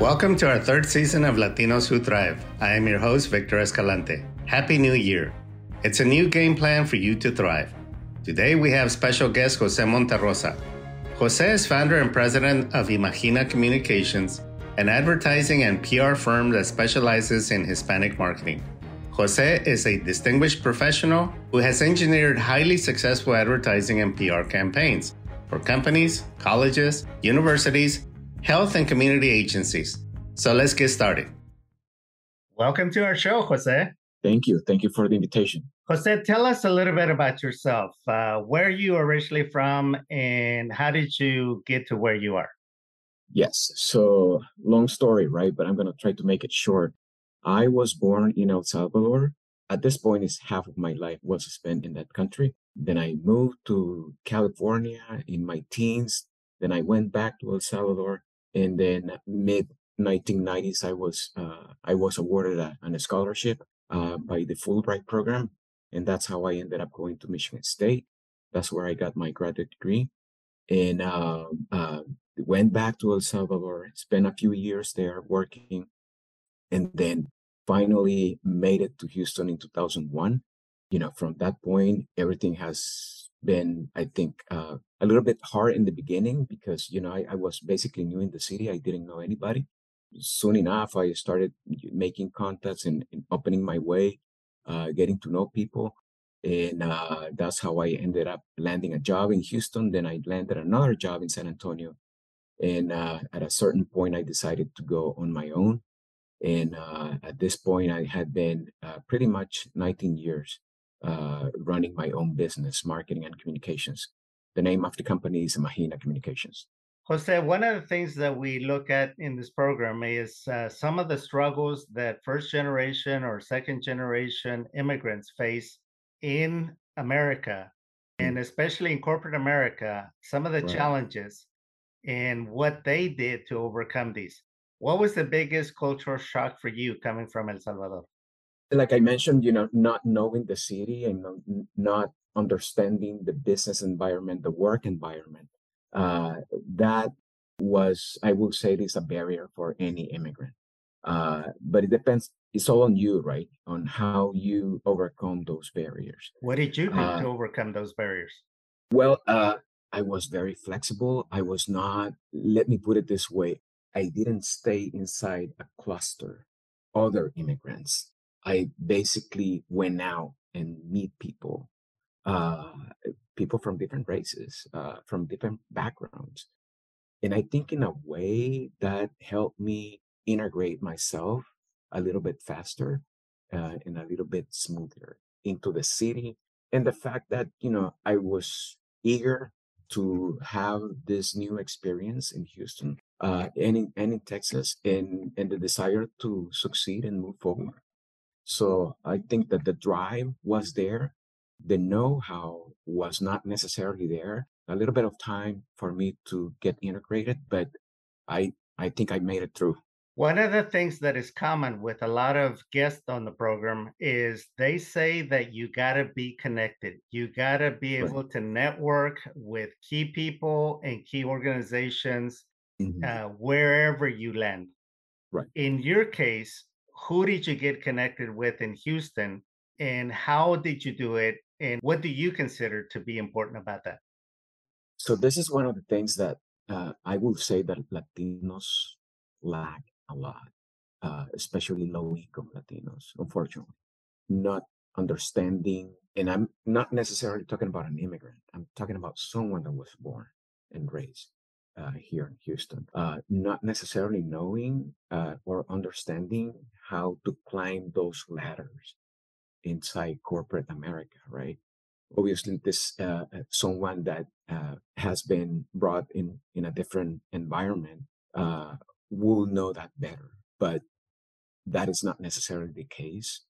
Welcome to our third season of Latinos Who Thrive. I am your host, Victor Escalante. Happy New Year. It's a new game plan for you to thrive. Today we have special guest Jose Monterrosa. Jose is founder and president of Imagina Communications, an advertising and PR firm that specializes in Hispanic marketing. Jose is a distinguished professional who has engineered highly successful advertising and PR campaigns for companies, colleges, universities, health and community agencies. So let's get started. Welcome to our show, Jose. Thank you. Thank you for the invitation. Jose, tell us a little bit about yourself. Uh, where are you originally from and how did you get to where you are? Yes. So, long story, right? But I'm going to try to make it short. I was born in El Salvador. At this point, is half of my life was spent in that country. Then I moved to California in my teens. Then I went back to El Salvador and then mid 1990s i was uh, i was awarded a, a scholarship uh, by the fulbright program and that's how i ended up going to michigan state. That's where i got my graduate degree and uh, went back to el salvador spent a few years there working and then finally made it to houston in 2001 you know from that point everything has been i think uh, a little bit hard in the beginning because you know I, I, was basically new in the city i didn't know anybody. Soon enough i started making contacts and, and opening my way uh, getting to know people and uh, that's how i ended up landing a job in houston then i landed another job in san antonio and uh, at a certain point i decided to go on my own and uh, at this point i had been uh, pretty much 19 years uh, running my own business marketing and communications the name of the company is Imagina Communications. Jose, one of the things that we look at in this program is uh, some of the struggles that first generation or second generation immigrants face in America, mm. and especially in corporate America, some of the right. challenges and what they did to overcome these. What was the biggest cultural shock for you coming from El Salvador? Like I mentioned, you know, not knowing the city and not understanding the business environment, the work environment. Uh, that was, I will say, it is a barrier for any immigrant. Uh, but it depends. It's all on you, right? On how you overcome those barriers. What did you do uh, to overcome those barriers? Well, uh, I was very flexible. I was not. Let me put it this way: I didn't stay inside a cluster. Other immigrants. I basically went out and meet people uh, people from different races, uh, from different backgrounds. And I think in a way that helped me integrate myself a little bit faster uh, and a little bit smoother into the city. And the fact that, you know, I was eager to have this new experience in Houston uh, and, in, and in Texas and, and the desire to succeed and move forward. So I think that the drive was there the know-how was not necessarily there. A little bit of time for me to get integrated, but I I think I made it through. One of the things that is common with a lot of guests on the program is they say that you got to be connected. You got to be able right. to network with key people and key organizations mm-hmm. uh, wherever you land. Right. In your case, who did you get connected with in Houston and how did you do it and what do you consider to be important about that? So this is one of the things that uh, I will say that Latinos lack a lot, uh, especially low-income Latinos. Unfortunately, not understanding, and I'm not necessarily talking about an immigrant. I'm talking about someone that was born and raised uh, here in Houston, uh, not necessarily knowing uh, or understanding how to climb those ladders inside corporate America, right? Obviously, this uh, uh, someone that uh, has been brought in in a different environment will know that better, but that is not necessarily the case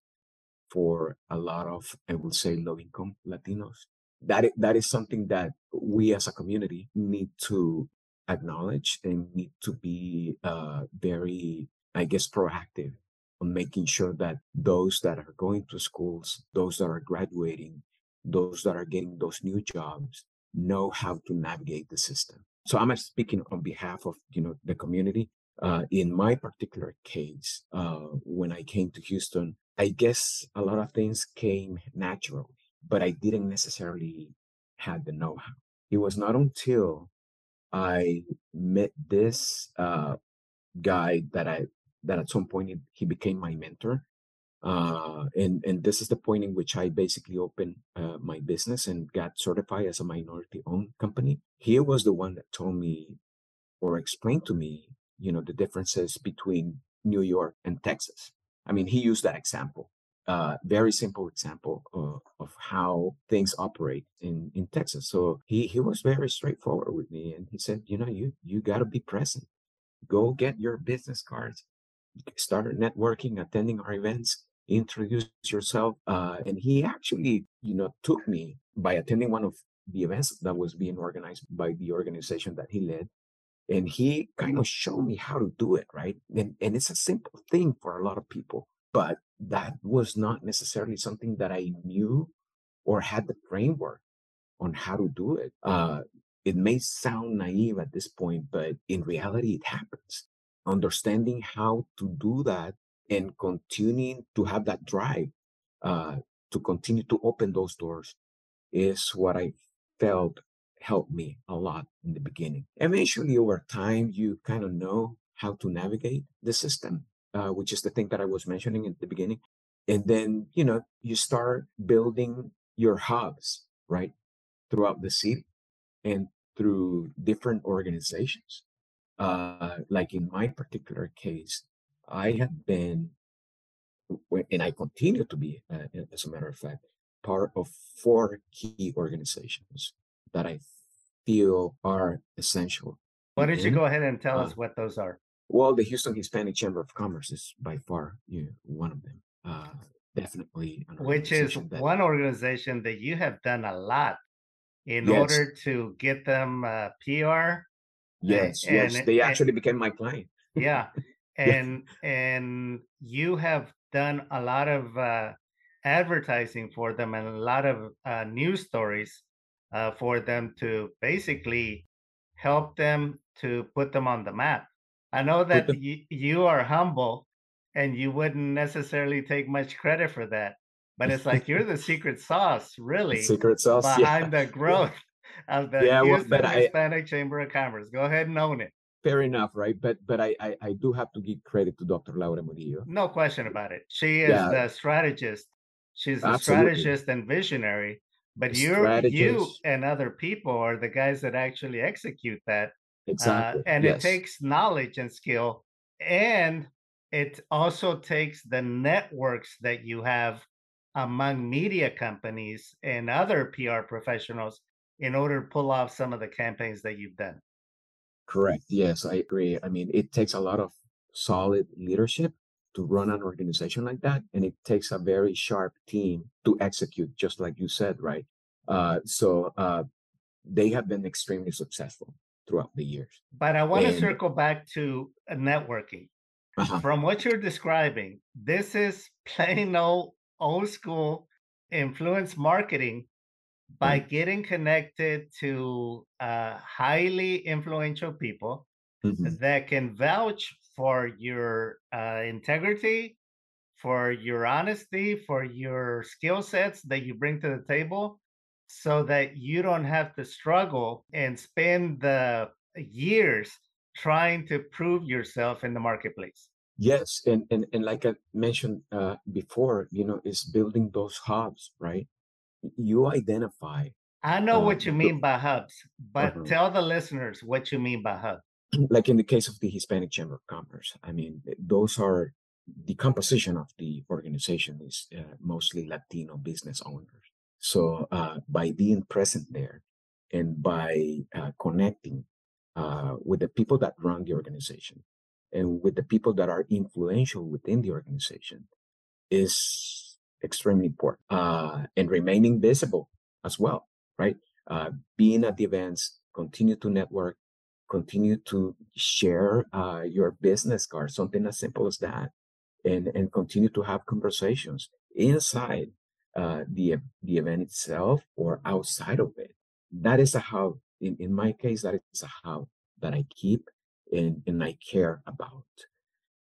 for a lot of, I would say, low-income Latinos. That that is something that we as a community need to acknowledge and need to be uh, very, I guess, proactive on making sure that those that are going to schools, those that are graduating, those that are getting those new jobs know how to navigate the system. So I'm speaking on behalf of you know the community. Uh, in my particular case, uh, when I came to Houston, I guess a lot of things came naturally, but I didn't necessarily have the know-how. It was not until I met this uh, guy that I that at some point he became my mentor, uh, and and this is the point in which I basically opened uh, my business and got certified as a minority-owned company. He was the one that told me or explained to me, you know, the differences between New York and Texas. I mean, he used that example, very simple example of, of how things operate in, in Texas. So he, he was very straightforward with me, and he said, you know, you you got to be present. Go get your business cards, start networking, attending our events, introduce yourself. Uh, and he actually, you know, took me by attending one of the events that was being organized by the organization that he led and he kind of showed me how to do it right and, and it's a simple thing for a lot of people but that was not necessarily something that i knew or had the framework on how to do it. Uh, it may sound naive at this point but in reality it happens. Understanding how to do that and continuing to have that drive uh, to continue to open those doors is what i felt helped me a lot in the beginning. Eventually, over time, you kind of know how to navigate the system, uh, which is the thing that I was mentioning at the beginning. And then, you know, you start building your hubs, right, throughout the city and through different organizations. Uh, like in my particular case, I have been, and I continue to be, uh, as a matter of fact, part of four key organizations that I feel are essential. Why don't you go ahead and tell uh, us what those are? Well, the Houston Hispanic Chamber of Commerce is by far you know, one of them. Uh, definitely, which is that, one organization that you have done a lot in yes. order to get them uh, PR. Yes, and, yes, they actually and, became my client. yeah, and and you have done a lot of uh, advertising for them and a lot of uh, news stories uh, for them to basically help them to put them on the map. I know that y- you are humble and you wouldn't necessarily take much credit for that, but it's like you're the secret sauce, really, secret sauce behind yeah. the growth of the yeah, Houston well, Hispanic I, Chamber of Commerce. Go ahead and own it. Fair enough, right? But but I, I, I do have to give credit to Dr. Laura Murillo. No question about it. She is yeah. the strategist. She's the Absolutely. strategist and visionary but you you and other people are the guys that actually execute that exactly uh, and yes. it takes knowledge and skill and it also takes the networks that you have among media companies and other PR professionals in order to pull off some of the campaigns that you've done. Correct. Yes, I agree. I mean, it takes a lot of solid leadership to run an organization like that and it takes a very sharp team to execute just like you said right uh, so uh, they have been extremely successful throughout the years but i want and, to circle back to uh, networking uh-huh. from what you're describing this is plain old old school influence marketing by mm-hmm. getting connected to uh, highly influential people mm-hmm. that can vouch for your uh, integrity, for your honesty, for your skill sets that you bring to the table, so that you don't have to struggle and spend the years trying to prove yourself in the marketplace. Yes, and and and like I mentioned uh, before, you know, is building those hubs, right? You identify. I know uh, what you mean by hubs, but uh-huh. tell the listeners what you mean by hub like in the case of the Hispanic Chamber of Commerce, I mean, those are the composition of the organization is uh, mostly Latino business owners. So uh, by being present there and by uh, connecting uh, with the people that run the organization and with the people that are influential within the organization is extremely important and remaining visible as well, right? Being at the events, continue to network, continue to share uh, your business card, something as simple as that, and and continue to have conversations inside uh, the the event itself or outside of it. That is a how. In, in my case, that is a how that I keep and, and I care about.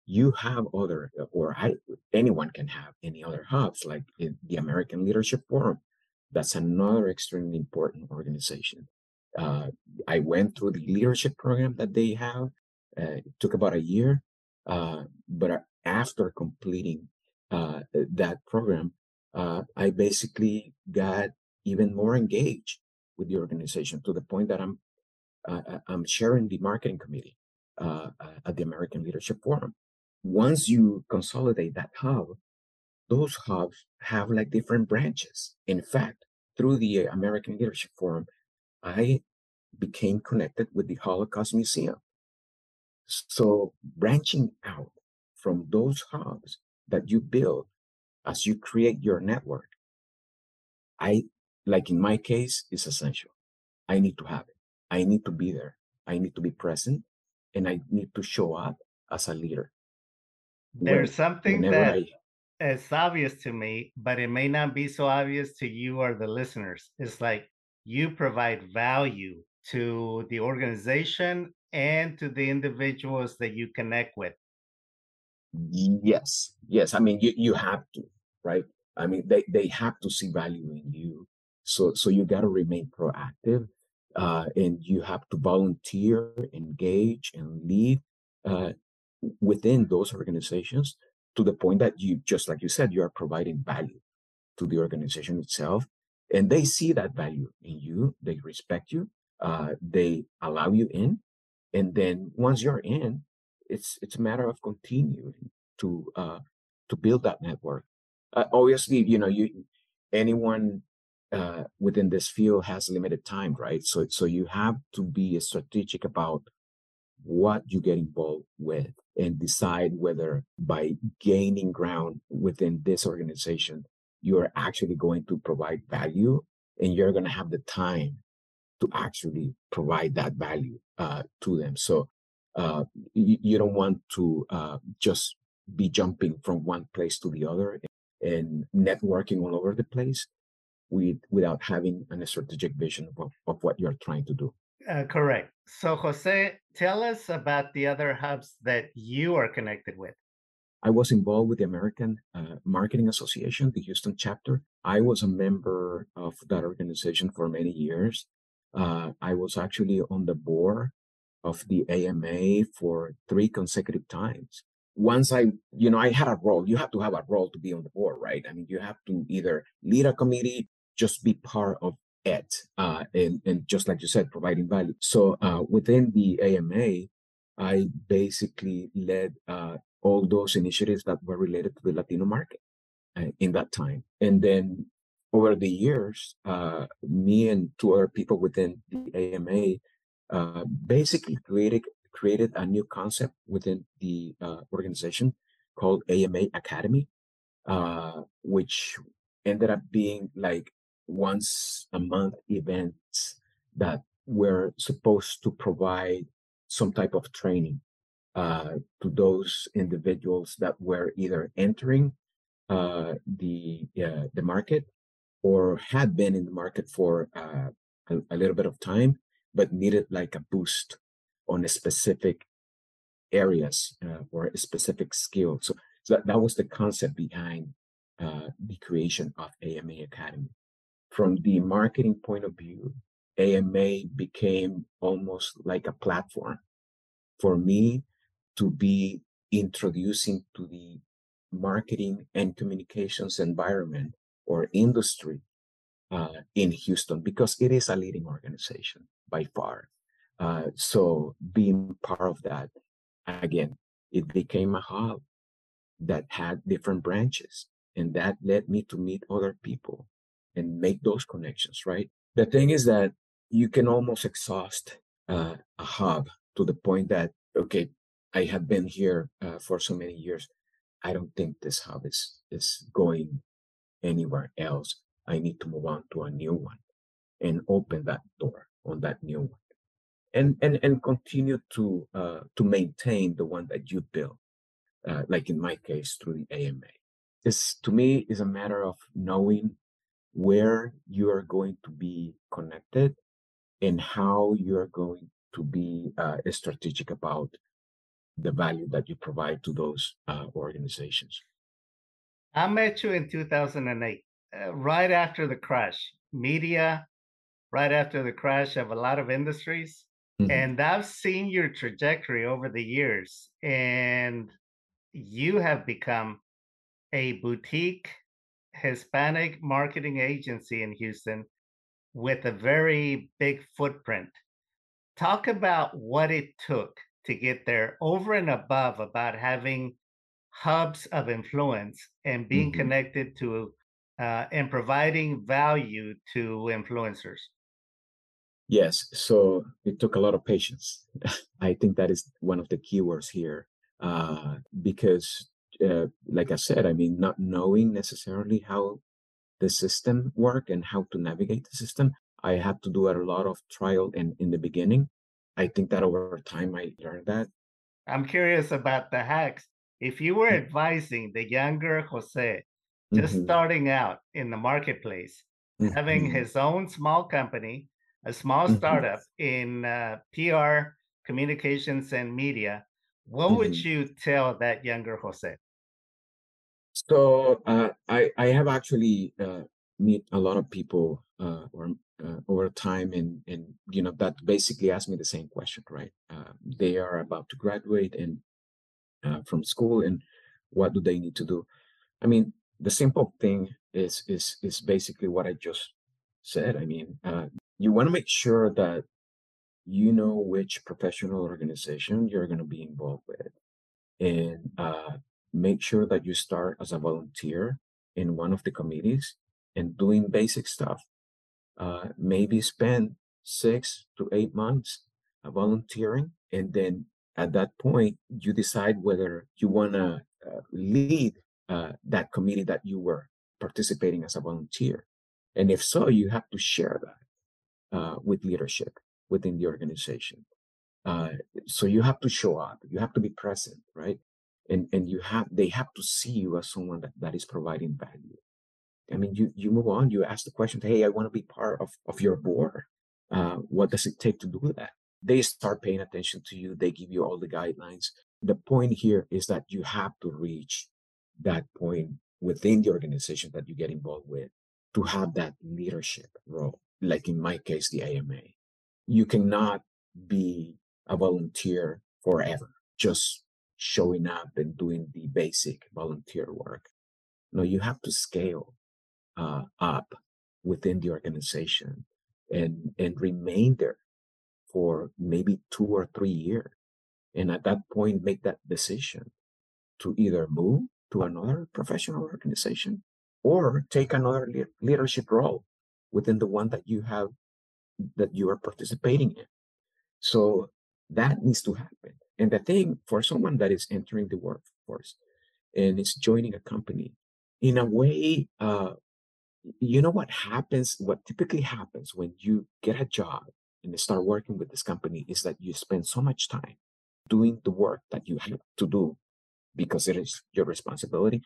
You have other, or I, anyone can have any other hubs like the American Leadership Forum. That's another extremely important organization. Uh, I went through the leadership program that they have. Uh, it took about a year, uh, but after completing uh, that program, uh, I basically got even more engaged with the organization to the point that I'm uh, I'm sharing the marketing committee at the American Leadership Forum. Once you consolidate that hub, those hubs have like different branches. In fact, through the American Leadership Forum, I became connected with the Holocaust Museum. So branching out from those hubs that you build as you create your network, I, like in my case, is essential. I need to have it. I need to be there. I need to be present and I need to show up as a leader. There's when, something that I, is obvious to me, but it may not be so obvious to you or the listeners. It's like you provide value to the organization and to the individuals that you connect with. Yes, yes. I mean, you, you have to, right? I mean, they, they have to see value in you. So, so you got to remain proactive uh, and you have to volunteer, engage, and lead uh, within those organizations to the point that you, just like you said, you are providing value to the organization itself. And they see that value in you, they respect you, uh, they allow you in. And then once you're in, it's it's a matter of continuing to uh, to build that network. Uh, obviously, you know, you anyone uh, within this field has limited time, right? So so you have to be strategic about what you get involved with and decide whether by gaining ground within this organization you're actually going to provide value and you're going to have the time to actually provide that value uh, to them. So uh, you, you, don't want to uh, just be jumping from one place to the other and networking all over the place with without having a strategic vision of, of what you're trying to do. Uh, correct. So, Jose, tell us about the other hubs that you are connected with. I was involved with the American uh, Marketing Association, the Houston chapter. I was a member of that organization for many years. Uh, I was actually on the board of the AMA for three consecutive times. Once I, you know, I had a role. You have to have a role to be on the board, right? I mean, you have to either lead a committee, just be part of it, uh, and, and just like you said, providing value. So uh, within the AMA, I basically led uh, all those initiatives that were related to the Latino market uh, in that time. And then over the years, uh, me and two other people within the AMA uh, basically created created a new concept within the uh, organization called AMA Academy, uh, which ended up being like once a month events that were supposed to provide some type of training uh, to those individuals that were either entering uh, the uh, the market or had been in the market for uh, a, a, little bit of time, but needed like a boost on a specific areas uh, or a specific skill. So, so that, that was the concept behind uh, the creation of AMA Academy. From the marketing point of view, AMA became almost like a platform for me to be introducing to the marketing and communications environment or industry uh, in Houston because it is a leading organization by far. Uh, so being part of that, again, it became a hub that had different branches. And that led me to meet other people and make those connections, right? The thing is that you can almost exhaust uh, a hub to the point that, okay, I have been here uh, for so many years. I don't think this hub is, is going anywhere else. I need to move on to a new one and open that door on that new one. And, and, and continue to, uh, to maintain the one that you built, uh, like in my case, through the AMA. This, to me, is a matter of knowing where you are going to be connected and how you're going to be uh, strategic about the value that you provide to those uh, organizations. I met you in 2008, uh, right after the crash. Media, right after the crash of a lot of industries. Mm-hmm. And I've seen your trajectory over the years, and you have become a boutique Hispanic marketing agency in Houston with a very big footprint. Talk about what it took to get there over and above about having hubs of influence and being mm-hmm. connected to uh, and providing value to influencers. Yes, so it took a lot of patience. I think that is one of the keywords here, uh, because, uh, like I said, I mean, not knowing necessarily how the system work and how to navigate the system, I had to do a lot of trial and in the beginning. I think that over time I learned that. I'm curious about the hacks. If you were mm. advising the younger Jose, just mm-hmm. starting out in the marketplace, mm-hmm. having his own small company, a small mm-hmm. startup in uh, PR, communications, and media, what would mm-hmm. you tell that younger Jose? So uh, I I have actually uh, meet a lot of people uh, or uh, over time, and and you know that basically ask me the same question, right? Uh, they are about to graduate and uh, from school, and what do they need to do? I mean, the simple thing is is is basically what I just said. I mean, uh, you want to make sure that you know which professional organization you're going to be involved with and uh, make sure that you start as a volunteer in one of the committees and doing basic stuff. Uh, maybe spend six to eight months uh, volunteering and then at that point you decide whether you want to uh, lead uh, that committee that you were participating as a volunteer. And if so you have to share that uh, with leadership within the organization. Uh, so you have to show up, you have to be present, right? And and you have they have to see you as someone that, that is providing value. I mean, you you move on, you ask the question, hey, I want to be part of, of your board. Uh, what does it take to do that? They start paying attention to you, they give you all the guidelines. The point here is that you have to reach that point within the organization that you get involved with to have that leadership role like in my case, the AMA. You cannot be a volunteer forever, just showing up and doing the basic volunteer work. No, you have to scale uh, up within the organization and and remain there for maybe two or three years, and at that point make that decision to either move to another professional organization or take another le- leadership role within the one that you have that you are participating in. So that needs to happen. And the thing for someone that is entering the workforce and is joining a company, in a way, uh, you know what happens, what typically happens when you get a job and start working with this company is that you spend so much time doing the work that you have to do because it is your responsibility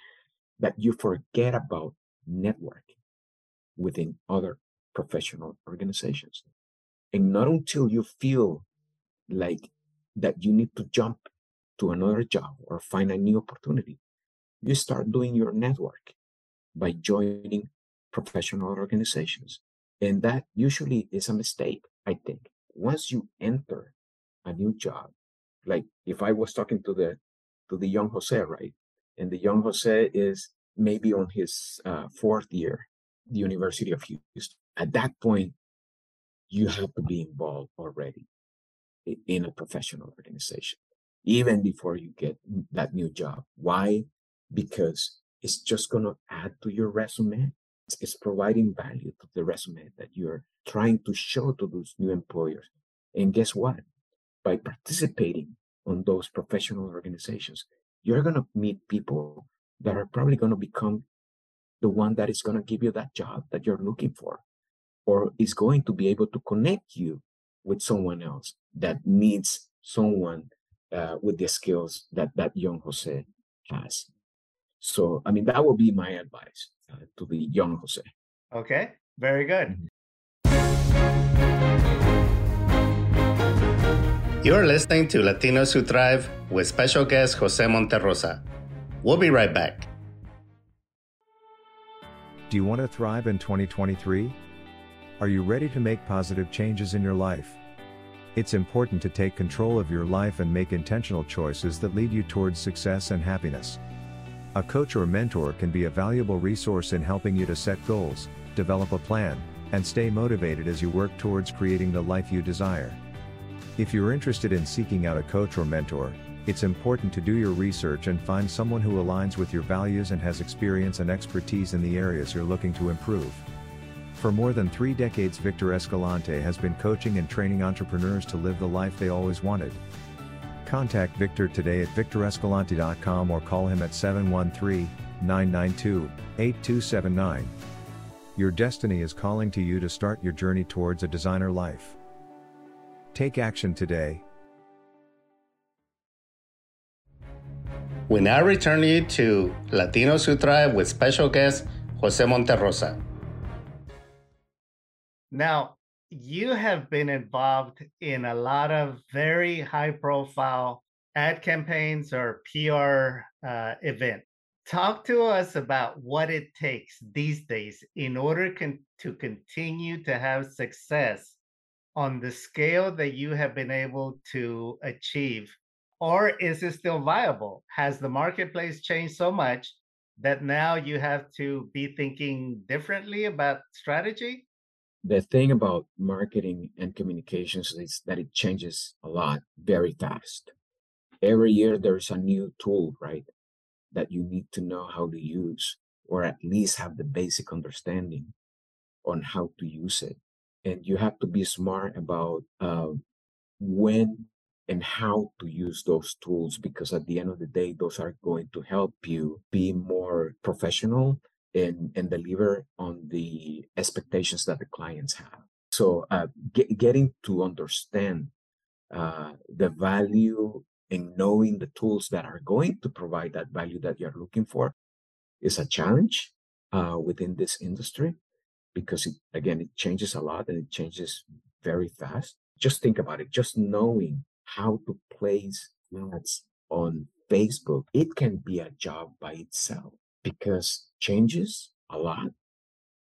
that you forget about networking within other professional organizations. And not until you feel like that you need to jump to another job or find a new opportunity, you start doing your network by joining professional organizations. And that usually is a mistake, I think. Once you enter a new job, like if I was talking to the to the young Jose, right? And the young Jose is maybe on his uh, fourth year the University of Houston. At that point, you have to be involved already in a professional organization, even before you get that new job. Why? Because it's just going to add to your resume. It's providing value to the resume that you're trying to show to those new employers. And guess what? By participating on those professional organizations, you're going to meet people that are probably going to become the one that is going to give you that job that you're looking for or is going to be able to connect you with someone else that needs someone uh, with the skills that that young Jose has. So, I mean, that would be my advice uh, to the young Jose. Okay, very good. Mm-hmm. You're listening to Latinos Who Thrive with special guest Jose Monterrosa. We'll be right back. Do you want to thrive in 2023? Are you ready to make positive changes in your life? It's important to take control of your life and make intentional choices that lead you towards success and happiness. A coach or mentor can be a valuable resource in helping you to set goals, develop a plan, and stay motivated as you work towards creating the life you desire. If you're interested in seeking out a coach or mentor, it's important to do your research and find someone who aligns with your values and has experience and expertise in the areas you're looking to improve. For more than three decades, Victor Escalante has been coaching and training entrepreneurs to live the life they always wanted. Contact Victor today at victorescalante.com or call him at 713 992 8279. Your destiny is calling to you to start your journey towards a designer life. Take action today. We now return you to Latinos Who Thrive with special guest Jose Monterrosa. Now, you have been involved in a lot of very high profile ad campaigns or PR uh, event. Talk to us about what it takes these days in order con- to continue to have success on the scale that you have been able to achieve? Or is it still viable? Has the marketplace changed so much that now you have to be thinking differently about strategy? The thing about marketing and communications is that it changes a lot very fast. Every year there's a new tool, right? That you need to know how to use, or at least have the basic understanding on how to use it and you have to be smart about uh, when and how to use those tools because at the end of the day those are going to help you be more professional and and deliver on the expectations that the clients have so uh, get, getting to understand uh, the value and knowing the tools that are going to provide that value that you're looking for is a challenge uh, within this industry because it, again, it changes a lot and it changes very fast. Just think about it. Just knowing how to place ads on Facebook, it can be a job by itself because changes a lot.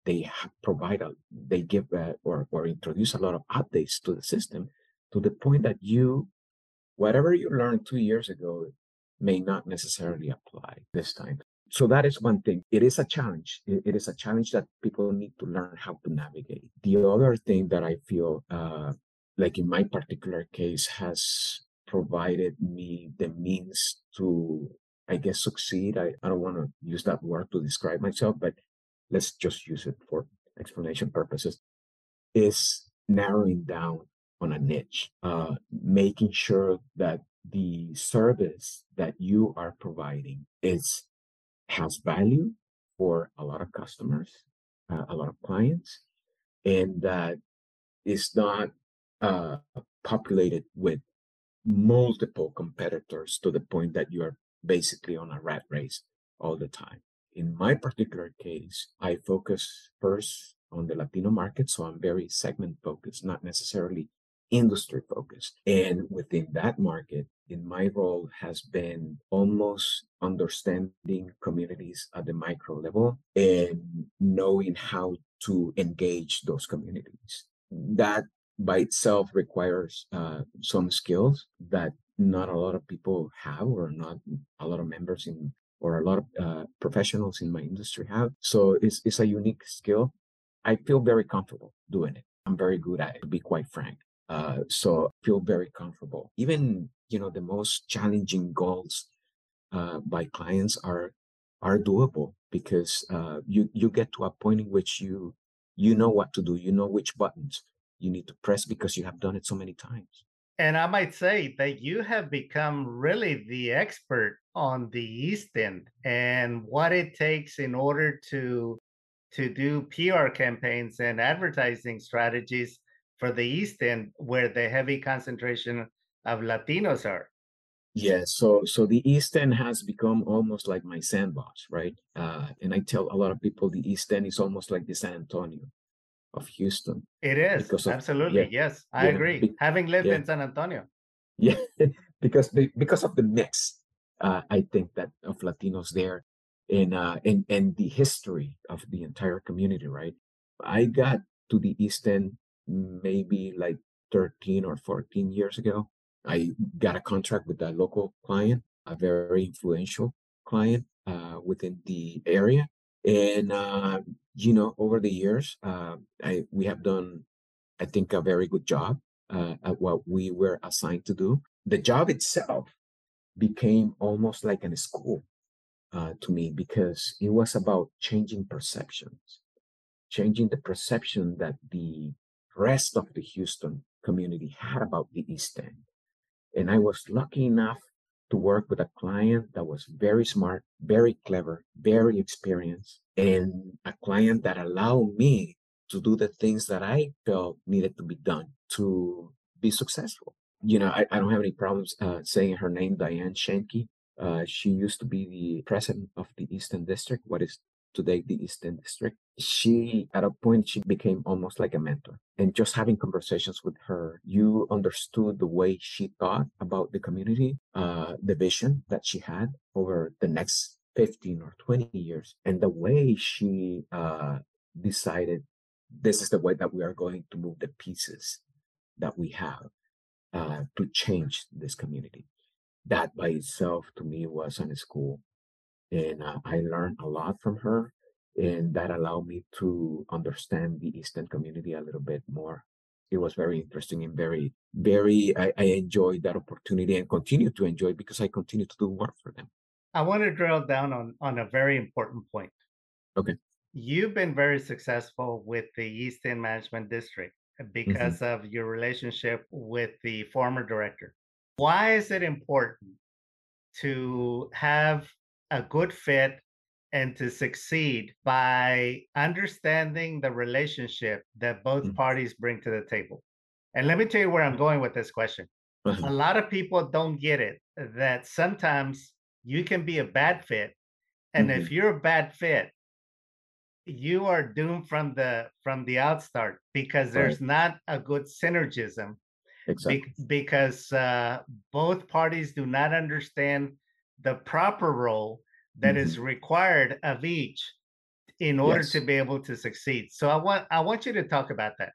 They provide a, they give a, or, or introduce a lot of updates to the system to the point that you, whatever you learned two years ago may not necessarily apply this time. So that is one thing. It is a challenge. It is a challenge that people need to learn how to navigate. The other thing that i feel uh, like in my particular case has provided me the means to i guess succeed. I, I don't want to use that word to describe myself but let's just use it for explanation purposes is narrowing down on a niche uh, making sure that the service that you are providing is has value for a lot of customers, uh, a lot of clients, and that it's not uh, populated with multiple competitors to the point that you are basically on a rat race all the time. In my particular case, I focus first on the Latino market, so I'm very segment focused, not necessarily industry focused. And within that market, in my role has been almost understanding communities at the micro level and knowing how to engage those communities. That by itself requires uh, some skills that not a lot of people have or not a lot of members in or a lot of uh, professionals in my industry have so it's, it's a unique skill i feel very comfortable doing it i'm very good at it to be quite frank uh, so feel very comfortable. Even you know the most challenging goals uh, by clients are are doable because uh, you you get to a point in which you you know what to do. You know which buttons you need to press because you have done it so many times. And I might say that you have become really the expert on the East End and what it takes in order to to do PR campaigns and advertising strategies for the East End, where the heavy concentration of Latinos are. Yeah, so so the East End has become almost like my sandbox, right? Uh, and I tell a lot of people the East End is almost like the San Antonio of Houston. It is of, absolutely yeah, yes, I yeah, agree. Be, Having lived yeah. in San Antonio. Yeah, because the, because of the mix, uh, I think that of Latinos there, and uh, and and the history of the entire community, right? I got to the East End maybe like 13 or 14 years ago. I got a contract with a local client, a very influential client uh, within the area, and uh, you know, over the years, uh, I we have done, I think, a very good job uh, at what we were assigned to do. The job itself became almost like a school uh, to me because it was about changing perceptions, changing the perception that the rest of the Houston community had about the East End. And I was lucky enough to work with a client that was very smart, very clever, very experienced, and a client that allowed me to do the things that I felt needed to be done to be successful. You know, I, I don't have any problems uh, saying her name, Diane Schenke. Uh, she used to be the president of the East End District, what is today the East End District. She, at a point, she became almost like a mentor. And just having conversations with her, you understood the way she thought about the community, uh, the vision that she had over the next 15 or 20 years, and the way she uh, decided this is the way that we are going to move the pieces that we have uh, to change this community. That by itself, to me, was an school. And uh, I learned a lot from her. And that allowed me to understand the Eastern community a little bit more. It was very interesting and very, very, I, I enjoyed that opportunity and continue to enjoy because I continue to do work for them. I want to drill down on, on a very important point. Okay. You've been very successful with the East End Management District Mm-hmm. because of your relationship with the former director. Why is it important to have a good fit and to succeed by understanding the relationship that both Mhm. parties bring to the table? And let me tell you where I'm going with this question. A lot of people don't get it that sometimes you can be a bad fit. And if you're a bad fit, you are doomed from the from the outstart because Right. there's not a good synergism Exactly. be- because uh, both parties do not understand the proper role that is required of each in order to be able to succeed. So I want I want you to talk about that.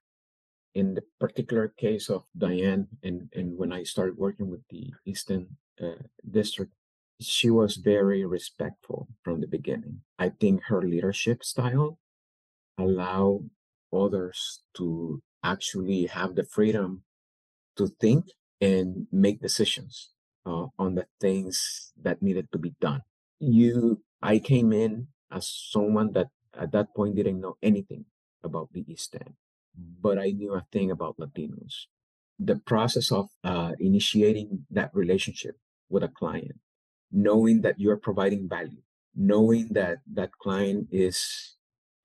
in the particular case of Diane, and, and when I started working with the East End uh, District, she was very respectful from the beginning. I think her leadership style allow others to actually have the freedom to think and make decisions uh, on the things that needed to be done. You, I came in as someone that at that point didn't know anything about the East End but I knew a thing about Latinos. The process of uh, initiating that relationship with a client, knowing that you're providing value, knowing that that client is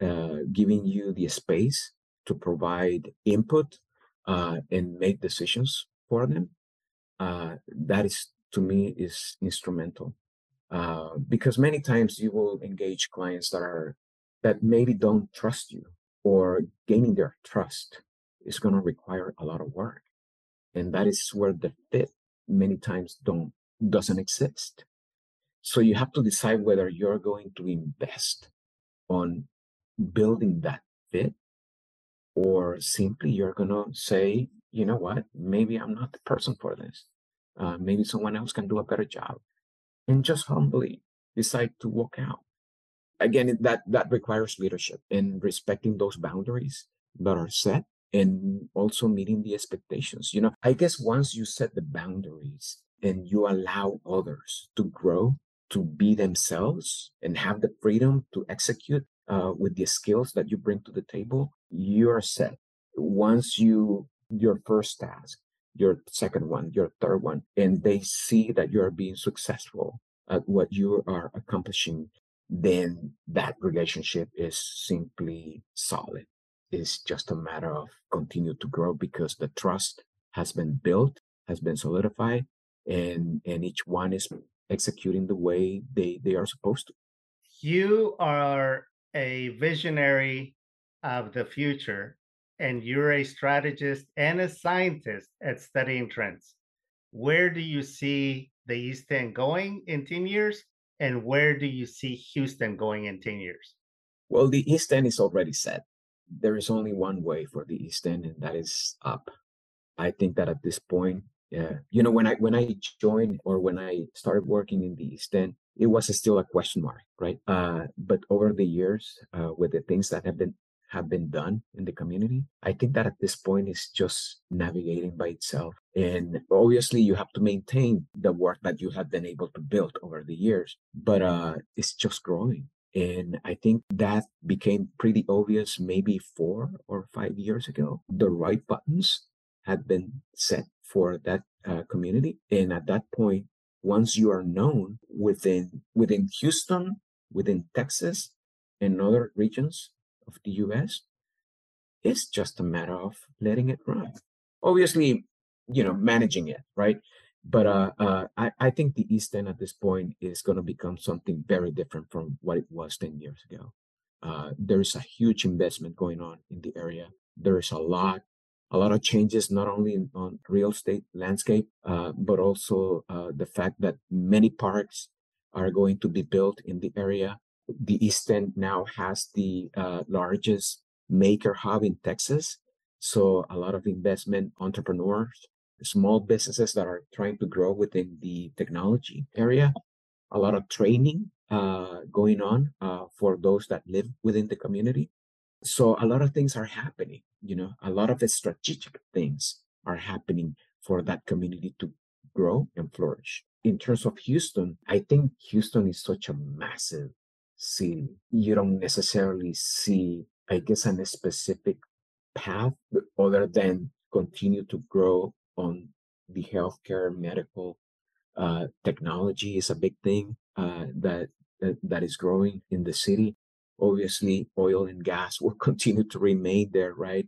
uh, giving you the space to provide input uh, and make decisions for them, uh, that is to me is instrumental. Uh, because many times you will engage clients that are that maybe don't trust you or gaining their trust is going to require a lot of work and that is where the fit many times don't doesn't exist so you have to decide whether you're going to invest on building that fit or simply you're going to say you know what? Maybe i'm not the person for this. Uh, maybe someone else can do a better job. And just humbly decide to walk out. Again that that requires leadership and respecting those boundaries that are set and also meeting the expectations you know? I guess once you set the boundaries and you allow others to grow to be themselves and have the freedom to execute uh, with the skills that you bring to the table you're set. Once you your first task your second one your third one and they see that you're being successful at what you are accomplishing then that relationship is simply solid. It's just a matter of continue to grow because the trust has been built, has been solidified, and and each one is executing the way they they are supposed to. You are a visionary of the future and you're a strategist and a scientist at studying trends. where do you see the East End going in 10 years? And where do you see Houston going in 10 years? Well, the East End is already set. There is only one way for the East End, and that is up. I think that at this point, yeah, you know, when I when I joined or when I started working in the East End, it was still a question mark, right? Uh, but over the years, uh, with the things that have been have been done in the community, I think that at this point it's just navigating by itself. And obviously, you have to maintain the work that you have been able to build over the years, but uh, it's just growing. And I think that became pretty obvious maybe four or five years ago. The right buttons had been set for that uh, community. And at that point, once you are known within within Houston, within Texas, and other regions of the U.S., it's just a matter of letting it run. Obviously, you know, managing it, right? But uh, uh, I, I think the East End at this point is going to become something very different from what it was 10 years ago. Uh, there is a huge investment going on in the area. There is a lot, a lot of changes, not only in, on real estate landscape, uh, but also uh, the fact that many parks are going to be built in the area. The East End now has the uh, largest maker hub in Texas. So a lot of investment entrepreneurs small businesses that are trying to grow within the technology area, a lot of training uh, going on uh, for those that live within the community. So a lot of things are happening, you know, a lot of the strategic things are happening for that community to grow and flourish. In terms of Houston, I think Houston is such a massive city. You don't necessarily see, I guess, a specific path other than continue to grow on the healthcare medical uh, technology is a big thing uh, that, that that is growing in the city. Obviously, oil and gas will continue to remain there, right?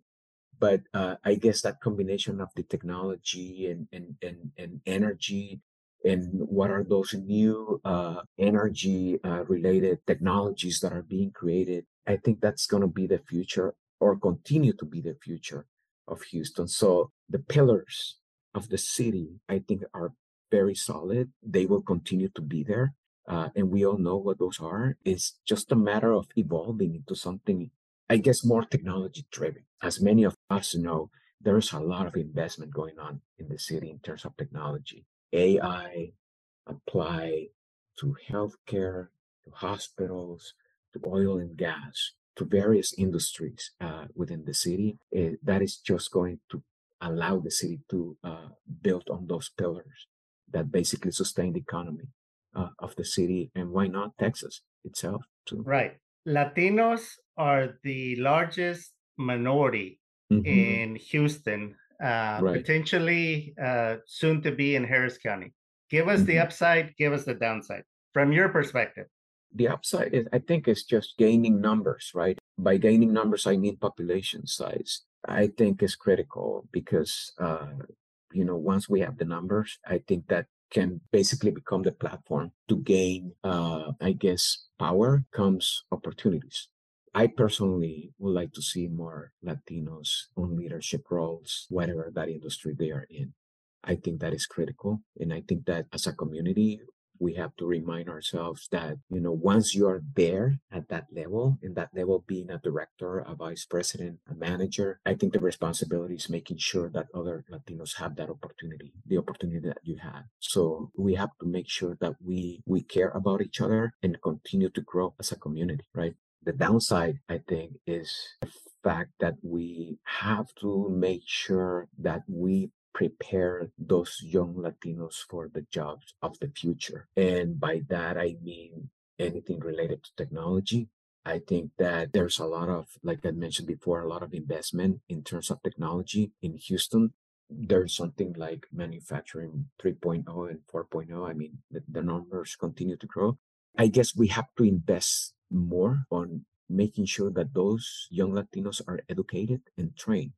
But uh, I guess that combination of the technology and and and, and energy and what are those new uh, energy uh, related technologies that are being created i think that's going to be the future or continue to be the future of Houston. So the pillars of the city, I think, are very solid. They will continue to be there. Uh, and we all know what those are. It's just a matter of evolving into something, I guess, more technology driven. As many of us know, there's a lot of investment going on in the city in terms of technology. AI apply to healthcare, to hospitals, to oil and gas to various industries uh, within the city. Uh, that is just going to allow the city to uh, build on those pillars that basically sustain the economy uh, of the city. And why not Texas itself, too? Right. Latinos are the largest minority mm-hmm. in Houston, uh, right. potentially uh, soon to be in Harris County. Give us mm-hmm. the upside, give us the downside from your perspective. The upside is, I think, is just gaining numbers, right? By gaining numbers, I mean population size. I think is critical because, uh, you know, once we have the numbers, I think that can basically become the platform to gain, uh, I guess, power comes opportunities. I personally would like to see more Latinos on leadership roles, whatever that industry they are in. I think that is critical. And I think that as a community, we have to remind ourselves that, you know, once you are there at that level, in that level being a director, a vice president, a manager, I think the responsibility is making sure that other Latinos have that opportunity, the opportunity that you had. So we have to make sure that we we care about each other and continue to grow as a community, right? The downside, I think, is the fact that we have to make sure that we prepare those young Latinos for the jobs of the future. And by that, I mean anything related to technology. I think that there's a lot of, like I mentioned before, a lot of investment in terms of technology in Houston. There's something like manufacturing 3.0 and 4.0. I mean, the, the numbers continue to grow. I guess we have to invest more on making sure that those young Latinos are educated and trained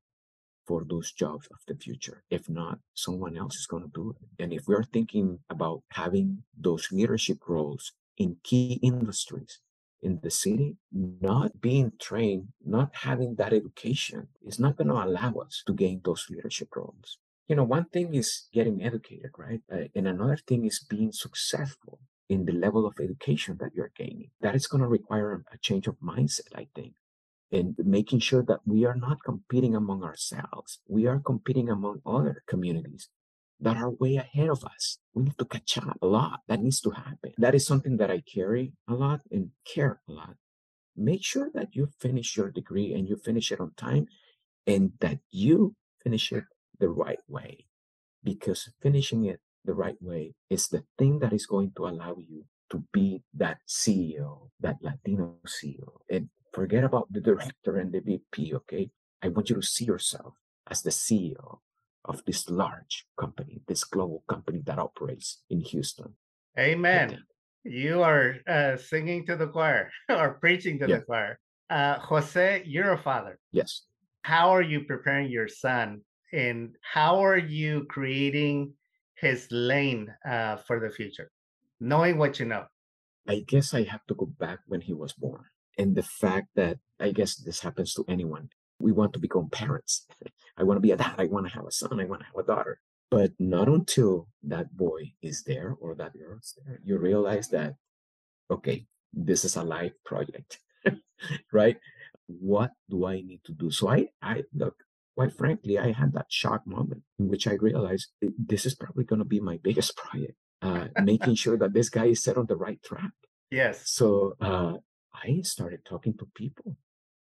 for those jobs of the future. If not, someone else is going to do it. And if we're thinking about having those leadership roles in key industries in the city, not being trained, not having that education is not going to allow us to gain those leadership roles. you know, one thing is getting educated, right? Uh, and another thing is being successful in the level of education that you're gaining. That is going to require a change of mindset, I think, and making sure that we are not competing among ourselves. We are competing among other communities that are way ahead of us. We need to catch up a lot. That needs to happen. That is something that I carry a lot and care a lot. Make sure that you finish your degree and you finish it on time and that you finish it the right way. Because finishing it the right way is the thing that is going to allow you to be that CEO, that Latino CEO. And forget about the director and the VP, okay? I want you to see yourself as the CEO of this large company, this global company that operates in Houston. Amen. You are uh, singing to the choir or preaching to yeah. the choir. Uh, Jose, you're a father. Yes. How are you preparing your son and how are you creating his lane uh, for the future, knowing what you know? I guess I have to go back when he was born. And the fact that I guess this happens to anyone. We want to become parents. I want to be a dad. I want to have a son. I want to have a daughter. But not until that boy is there or that girl is there, you realize that, okay, this is a life project, right? What do I need to do? So I, I look, quite frankly, I had that shock moment in which I realized this is probably going to be my biggest project, uh, making sure that this guy is set on the right track. Yes. So uh, I started talking to people,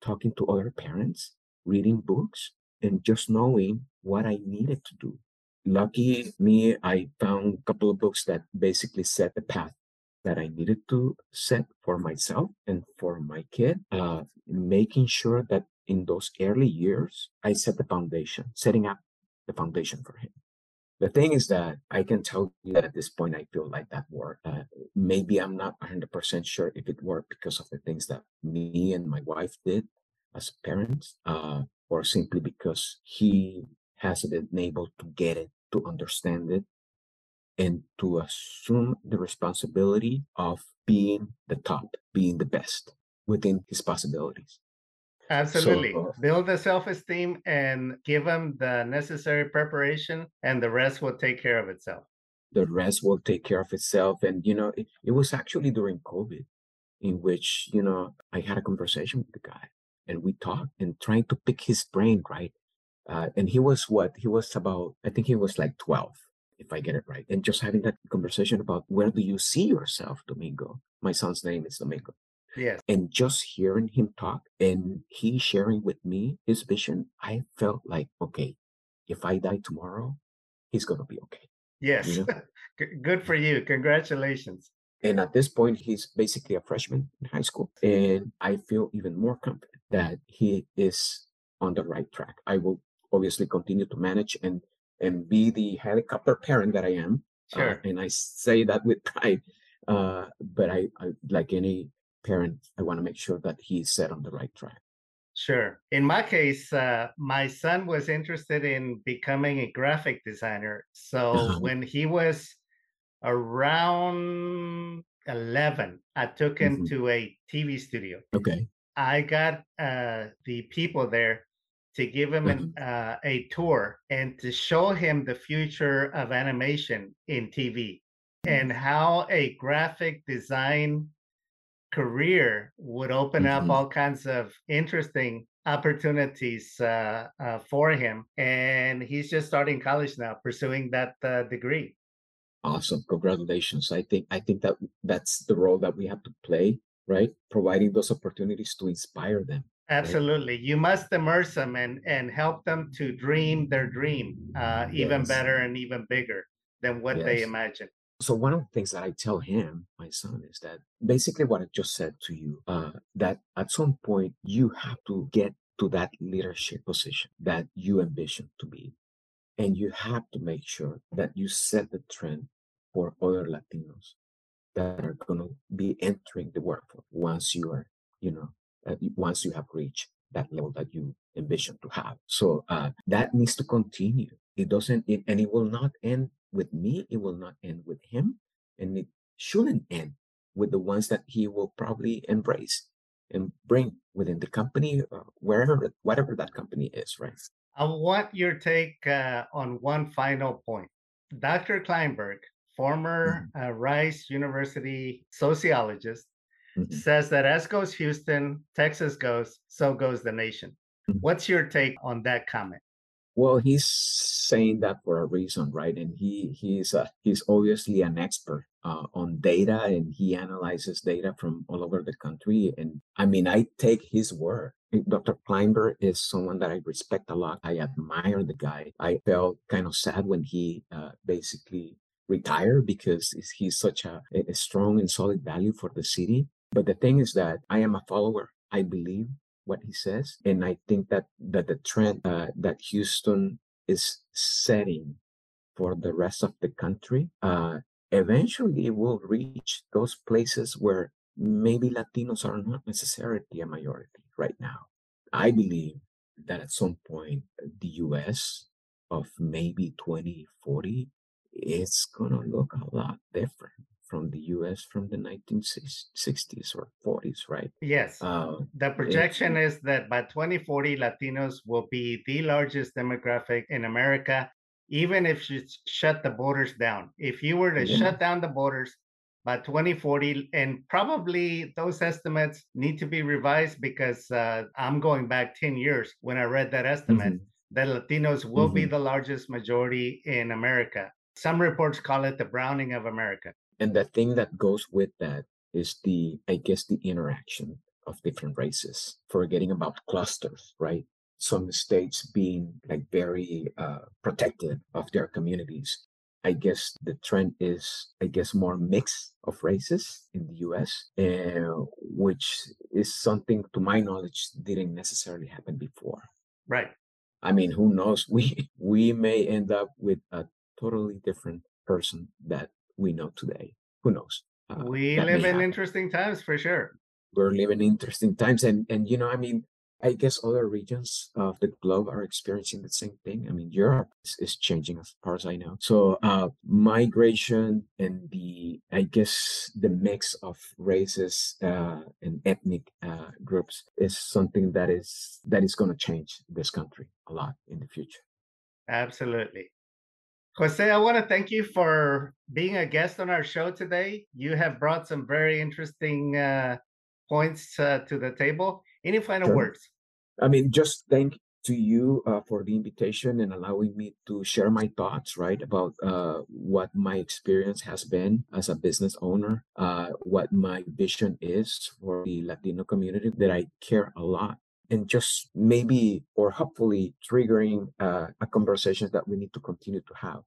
talking to other parents, reading books, and just knowing what I needed to do. Lucky me, I found a couple of books that basically set the path that I needed to set for myself and for my kid, uh, making sure that in those early years, I set the foundation, setting up the foundation for him. The thing is that I can tell you that at this point, I feel like that worked. Uh, maybe I'm not 100% sure if it worked because of the things that me and my wife did as parents, uh, or simply because he hasn't been able to get it, to understand it, and to assume the responsibility of being the top, being the best within his possibilities. Absolutely. So, uh, Build the self esteem and give them the necessary preparation, and the rest will take care of itself. The rest will take care of itself. And, you know, it, it was actually during COVID in which, you know, I had a conversation with the guy and we talked and trying to pick his brain, right? Uh, and he was what? He was about, I think he was like 12, if I get it right. And just having that conversation about where do you see yourself, Domingo? My son's name is Domingo. Yes. And just hearing him talk and he sharing with me his vision, I felt like, okay, if I die tomorrow, he's going to be okay. Yes. You know? Good for you. Congratulations. And at this point, he's basically a freshman in high school. And I feel even more confident that he is on the right track. I will obviously continue to manage and and be the helicopter parent that I am. Uh, sure. Uh, and I say that with pride. Uh, but I, I, like any parent, I want to make sure that he's set on the right track. Sure. In my case, uh, my son was interested in becoming a graphic designer. So uh-huh. when he was around 11, I took him mm-hmm. to a TV studio. Okay. I got uh, the people there to give him an, mm-hmm. uh, a tour and to show him the future of animation in TV and mm-hmm. how a graphic design career would open mm-hmm. up all kinds of interesting opportunities uh, uh, for him. And he's just starting college now, pursuing that uh, degree. Awesome! Congratulations. I think I think that that's the role that we have to play, right? Providing those opportunities to inspire them. Absolutely, right? you must immerse them and and help them to dream their dream uh, even yes. better and even bigger than what yes. they imagine so one of the things that I tell him, my son, is that basically what I just said to you, uh, that at some point you have to get to that leadership position that you envision to be. And you have to make sure that you set the trend for other Latinos that are going to be entering the workforce once you are, you know, uh, once you have reached that level that you envision to have. So uh, that needs to continue. It doesn't, it, and it will not end with me, it will not end with him, and it shouldn't end with the ones that he will probably embrace and bring within the company, uh, wherever, whatever that company is, right? I want your take uh, on one final point. Dr. Klineberg, former Mhm. uh, Rice University sociologist, Mhm. says that as goes Houston, Texas goes, so goes the nation. Mhm. What's your take on that comment? Well, he's saying that for a reason, right? And he he's uh, he's obviously an expert uh, on data, and he analyzes data from all over the country. And I mean, I take his word. Dr. Klineberg is someone that I respect a lot. I admire the guy. I felt kind of sad when he uh, basically retired because he's- he's such a, a strong and solid value for the city. But the thing is that I am a follower. I believe what he says, and I think that that the trend uh, that Houston is setting for the rest of the country, uh, eventually will reach those places where maybe Latinos are not necessarily a majority right now. I believe that at some point the U.S. of maybe 2040 it's gonna look a lot different from the U.S. from the 1960s or 40s, right? Yes. Uh, The projection is that by 2040, Latinos will be the largest demographic in America, even if you shut the borders down. If you were to Yeah. shut down the borders by 2040, and probably those estimates need to be revised because uh, I'm going back 10 years when I read that estimate, mhm. that Latinos will be Mhm. the largest majority in America. Some reports call it the browning of America. And the thing that goes with that is the, I guess, the interaction of different races, forgetting about clusters, right? Some states being like very uh, protected of their communities. I guess the trend is, I guess, more mix of races in the US, uh, which is something, to my knowledge, didn't necessarily happen before. Right. I mean, who knows? We we may end up with a totally different person that we know today. Who knows? Uh, we live in interesting times for sure. We're living in interesting times, and and you know, I mean, I guess other regions of the globe are experiencing the same thing. I mean, Europe is, is changing as far as I know. So, uh, migration and the, I guess, the mix of races uh, and ethnic uh, groups is something that is that is going to change this country a lot in the future. Absolutely. Jose, I want to thank you for being a guest on our show today. You have brought some very interesting uh, points uh, to the table. Any final Sure. words? I mean, just thank to you uh, for the invitation and allowing me to share my thoughts, right, about uh, what my experience has been as a business owner, uh, what my vision is for the Latino community that I care a lot. And just maybe or hopefully triggering uh, a conversation that we need to continue to have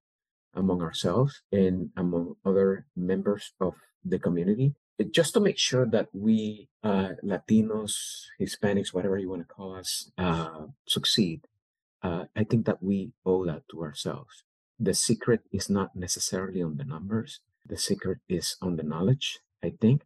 among ourselves and among other members of the community. It- just to make sure that we uh, latinos hispanics whatever you want to call us uh, succeed uh, i think that we owe that to ourselves. The secret is not necessarily on the numbers. The secret is on the knowledge i think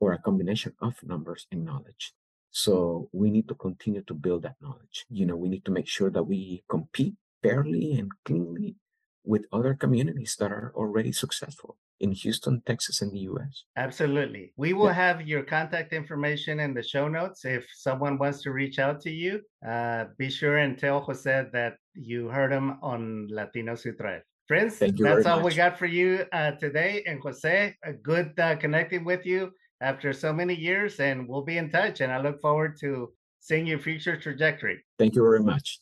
or a combination of numbers and knowledge so we need to continue to build that knowledge you know we need to make sure that we compete fairly and cleanly with other communities that are already successful in Houston, Texas, and the US. Absolutely. We will Yeah. have your contact information in the show notes. If someone wants to reach out to you, uh, be sure and tell Jose that you heard him on Latinos Who Thrive. Friends, that's all we got for you uh, today. And Jose, a good uh, connecting with you after so many years, and we'll be in touch. And I look forward to seeing your future trajectory. Thank you very much.